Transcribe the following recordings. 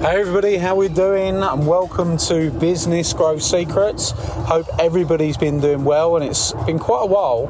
Hey everybody, how we doing? And welcome to Business Growth Secrets. Hope everybody's been doing well, and it's been quite a while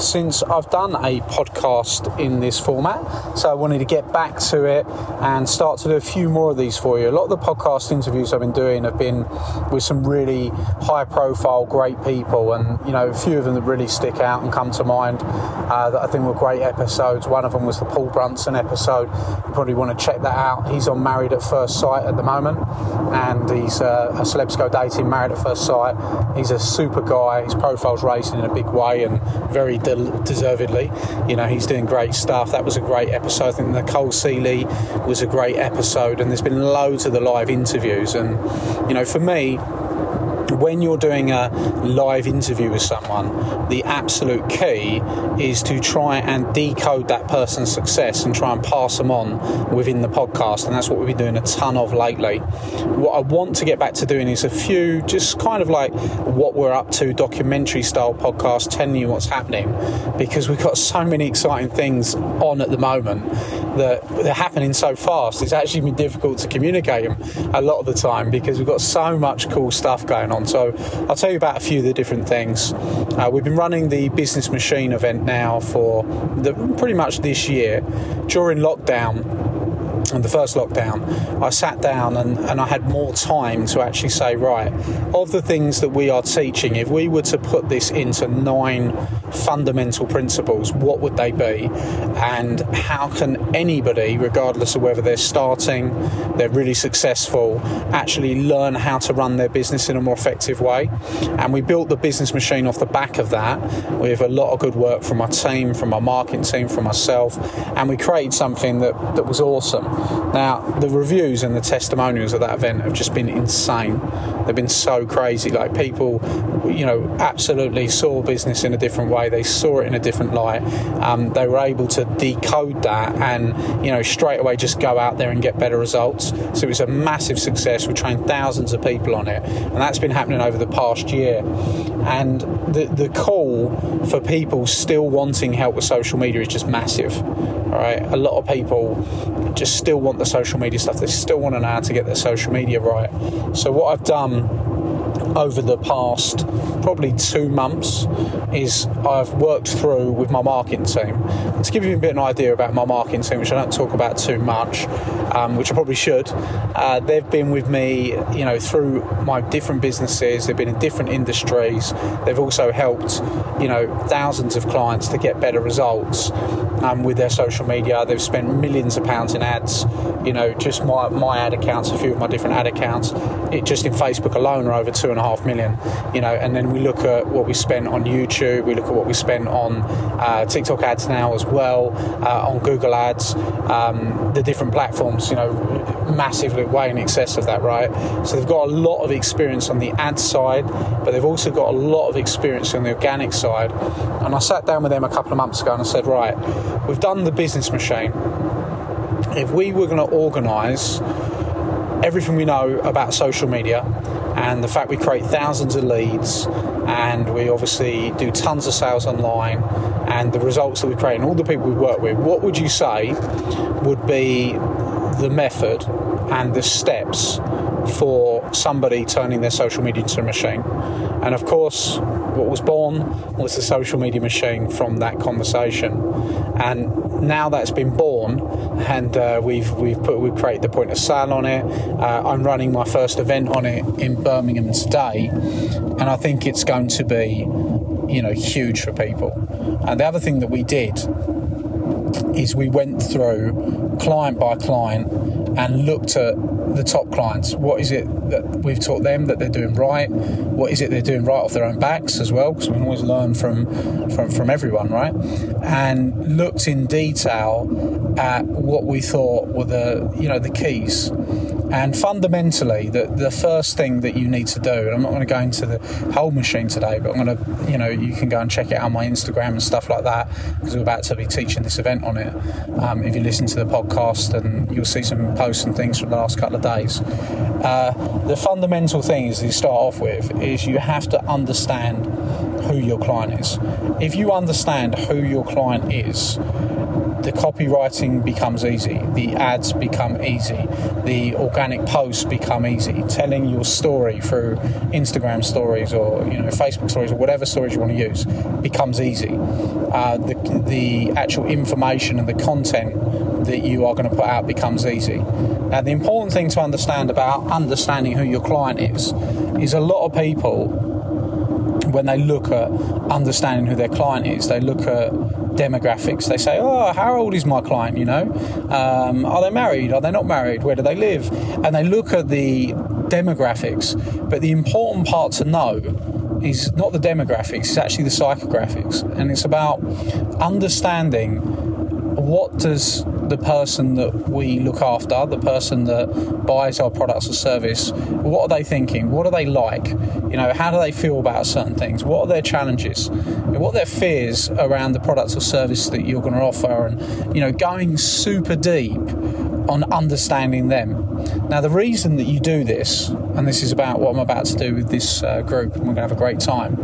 since I've done a podcast in this format. So I wanted to get back to it and start to do a few more of these for you. A lot of the podcast interviews I've been doing have been with some really high profile, great people, and you know, a few of them that really stick out and come to mind uh, that I think were great episodes. One of them was the Paul Brunson episode. You probably want to check that out. He's on Married at First Sight at the moment, and he's uh, a celebs go dating, Married at First Sight. He's a super guy. His profile's raising in a big way and very deservedly. You know, he's doing great stuff. That was a great episode. I think Nicole Seeley was a great episode, and there's been loads of the live interviews. And, you know, for me, when you're doing a live interview with someone, the absolute key is to try and decode that person's success and try and pass them on within the podcast. And that's what we've been doing a ton of lately. What I want to get back to doing is a few just kind of like what we're up to, documentary style podcasts, telling you what's happening because we've got so many exciting things on at the moment that they're happening so fast. It's actually been difficult to communicate them a lot of the time because we've got so much cool stuff going on. So I'll tell you about a few of the different things. Uh, we've been running the Business Machine event now for the, pretty much this year. During lockdown, the first lockdown, I sat down and, and I had more time to actually say, right, of the things that we are teaching, if we were to put this into nine fundamental principles, what would they be? And how can anybody, regardless of whether they're starting, they're really successful, actually learn how to run their business in a more effective way? And we built the business machine off the back of that with a lot of good work from my team, from my marketing team, from myself, and we created something that, that was awesome. Now, the reviews and the testimonials at that event have just been insane. They've been so crazy. Like people, you know, absolutely saw business in a different way. They saw it in a different light. Um, they were able to decode that and, you know, straight away just go out there and get better results. So it was a massive success. We trained thousands of people on it, and that's been happening over the past year. And the the call for people still wanting help with social media is just massive. All right, a lot of people just still want the social media stuff. They still want know how to get their social media right. So what I've done over the past probably two months is I've worked through with my marketing team. to give you a bit of an idea about my marketing team, which I don't talk about too much, um, which I probably should, uh, they've been with me, you know, through my different businesses. They've been in different industries. They've also helped, you know, thousands of clients to get better results um, with their social media. They've spent millions of pounds in ads. You know, just my my ad accounts, a few of my different ad accounts, it just in Facebook alone are over two and a half million. You know, and then we look at what we spent on YouTube. We look at what we spent on uh, TikTok ads now as well, uh, on Google Ads, um, the different platforms. You know, massively way in excess of that, right? So they've got a lot of experience on the ad side, but they've also got a lot of experience on the organic side. And I sat down with them a couple of months ago and I said, right, we've done the business machine. If we were going to organise everything we know about social media and the fact we create thousands of leads and we obviously do tons of sales online and the results that we create and all the people we work with, what would you say would be the method and the steps for somebody turning their social media into a machine? And of course, what was born was the social media machine from that conversation. And now that's been born, and uh, we've we've put we've created the point of sale on it. Uh, I'm running my first event on it in Birmingham today, and I think it's going to be you know, huge for people. And the other thing that we did is we went through client by client and looked at the top clients. What is it that we've taught them that they're doing right? What is it they're doing right off their own backs as well? Because we can always learn from, from, from everyone, right? And looked in detail at what we thought were the you know the keys and fundamentally, the, the first thing that you need to do, and I'm not going to go into the whole machine today, but I'm going to, you know, you can go and check it out on my Instagram and stuff like that because we're about to be teaching this event on it. Um, if you listen to the podcast, and you'll see some posts and things from the last couple of days. Uh, the fundamental thing is you start off with is you have to understand who your client is. If you understand who your client is, the copywriting becomes easy, the ads become easy, the organic posts become easy. Telling your story through Instagram stories or you know Facebook stories or whatever stories you want to use becomes easy. Uh, the, the actual information and the content that you are going to put out becomes easy. Now, the important thing to understand about understanding who your client is is a lot of people when they look at understanding who their client is, they look at demographics. They say, "Oh, how old is my client? You know, um, are they married? Are they not married? Where do they live?" And they look at the demographics. But the important part to know is not the demographics; it's actually the psychographics, and it's about understanding what does the person that we look after, the person that buys our products or service, what are they thinking? What are they like? You know, how do they feel about certain things? What are their challenges? What are their fears around the products or service that you're going to offer? And, you know, going super deep on understanding them. Now, the reason that you do this, and this is about what I'm about to do with this uh, group, and we're going to have a great time,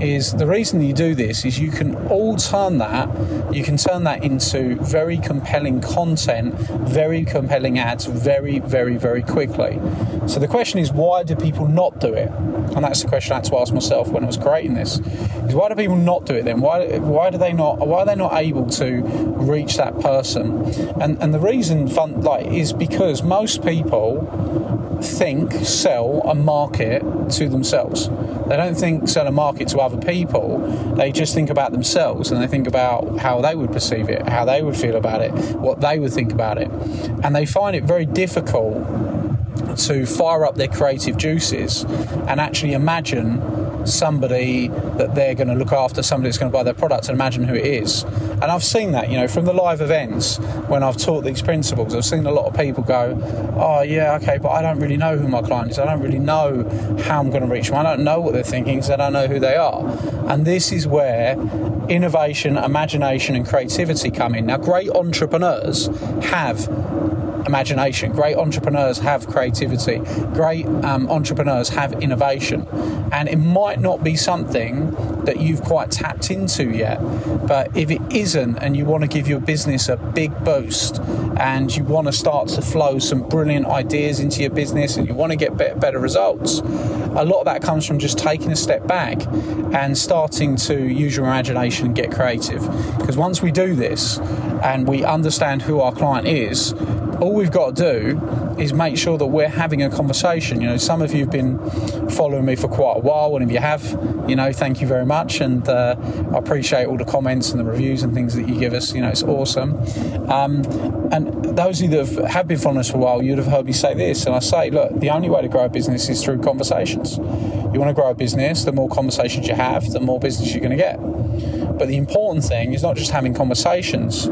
is the reason you do this is you can all turn that, you can turn that into very compelling content, very compelling ads, very, very, very quickly. So the question is, why do people not do it? And that's the question I had to ask myself when I was creating this: is why do people not do it then? Why, why do they not? Why are they not able to reach that person? And and the reason, fun, like, is because most people think, sell, and market to themselves. They don't think sell and market to other people. They just think about themselves and they think about how they would perceive it, how they would feel about it, what they would think about it. And they find it very difficult to fire up their creative juices and actually imagine somebody that they're going to look after, somebody that's going to buy their product, and imagine who it is. And I've seen that, you know, from the live events when I've taught these principles, I've seen a lot of people go, Oh, yeah, okay, but I don't really know who my client is. I don't really know how I'm going to reach them. I don't know what they're thinking because I don't know who they are. And this is where innovation, imagination, and creativity come in. Now, great entrepreneurs have imagination. Great entrepreneurs have creativity. Great um, entrepreneurs have innovation. And it might not be something that you've quite tapped into yet, but if it isn't and you want to give your business a big boost and you want to start to flow some brilliant ideas into your business and you want to get better results, a lot of that comes from just taking a step back and starting to use your imagination and get creative. Because once we do this and we understand who our client is, all we've got to do is make sure that we're having a conversation. You know, some of you have been following me for quite a while, and if you have, you know, thank you very much, and uh, I appreciate all the comments and the reviews and things that you give us. You know, it's awesome. Um, and those of you that have been following us for a while, you'd have heard me say this, and I say, look, the only way to grow a business is through conversations. You want to grow a business, the more conversations you have, the more business you're going to get. But the important thing is not just having conversations,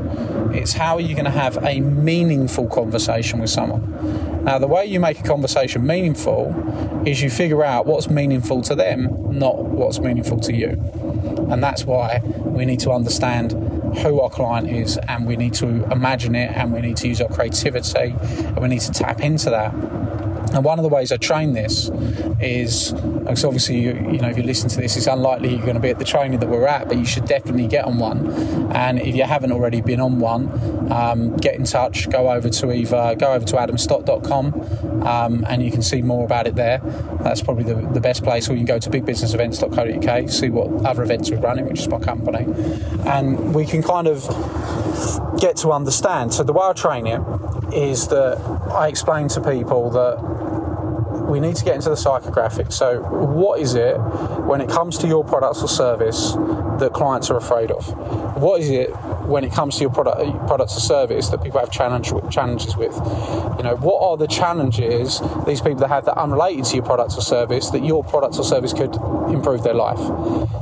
it's how are you going to have a meaningful conversation with someone. Now, the way you make a conversation meaningful is you figure out what's meaningful to them, not what's meaningful to you. And that's why we need to understand who our client is and we need to imagine it and we need to use our creativity and we need to tap into that and one of the ways I train this is, because obviously, you, you know, if you listen to this, it's unlikely you're going to be at the training that we're at, but you should definitely get on one. And if you haven't already been on one, um, get in touch. Go over to either go over to adamstott.com, um, and you can see more about it there. That's probably the, the best place. Or you can go to bigbusinessevents.co.uk, see what other events we're running, which is my company, and we can kind of get to understand. So the way I train it is that I explain to people that we need to get into the psychographic. So, what is it when it comes to your products or service that clients are afraid of? What is it when it comes to your product, products or service that people have challenge, challenges with? You know, what are the challenges these people that have that unrelated to your products or service that your products or service could improve their life?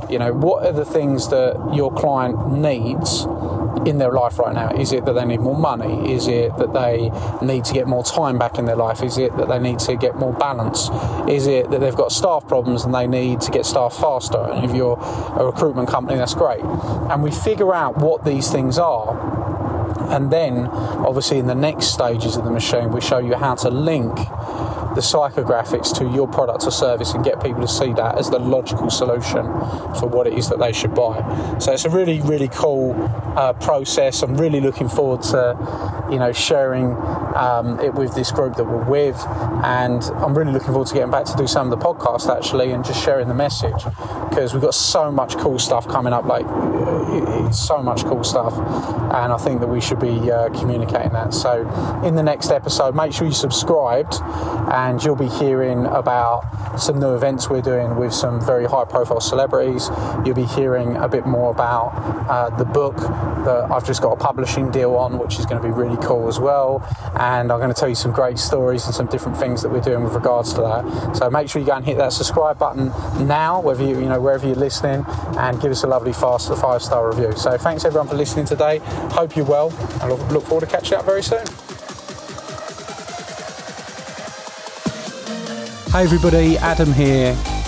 You know, what are the things that your client needs? In their life right now? Is it that they need more money? Is it that they need to get more time back in their life? Is it that they need to get more balance? Is it that they've got staff problems and they need to get staff faster? And if you're a recruitment company, that's great. And we figure out what these things are. And then, obviously, in the next stages of the machine, we show you how to link the psychographics to your product or service and get people to see that as the logical solution for what it is that they should buy. So it's a really, really cool uh, process. I'm really looking forward to, you know, sharing um, it with this group that we're with, and I'm really looking forward to getting back to do some of the podcast actually and just sharing the message because we've got so much cool stuff coming up. Like, it's so much cool stuff, and I think that we should be uh, communicating that. So, in the next episode, make sure you subscribed and you'll be hearing about some new events we're doing with some very high profile celebrities. You'll be hearing a bit more about uh, the book that I've just got a publishing deal on, which is going to be really cool as well. And I'm going to tell you some great stories and some different things that we're doing with regards to that. So make sure you go and hit that subscribe button now, whether you, you know, wherever you're listening, and give us a lovely fast five star review. So thanks everyone for listening today. Hope you're well. I look forward to catching up very soon. Hi everybody, Adam here,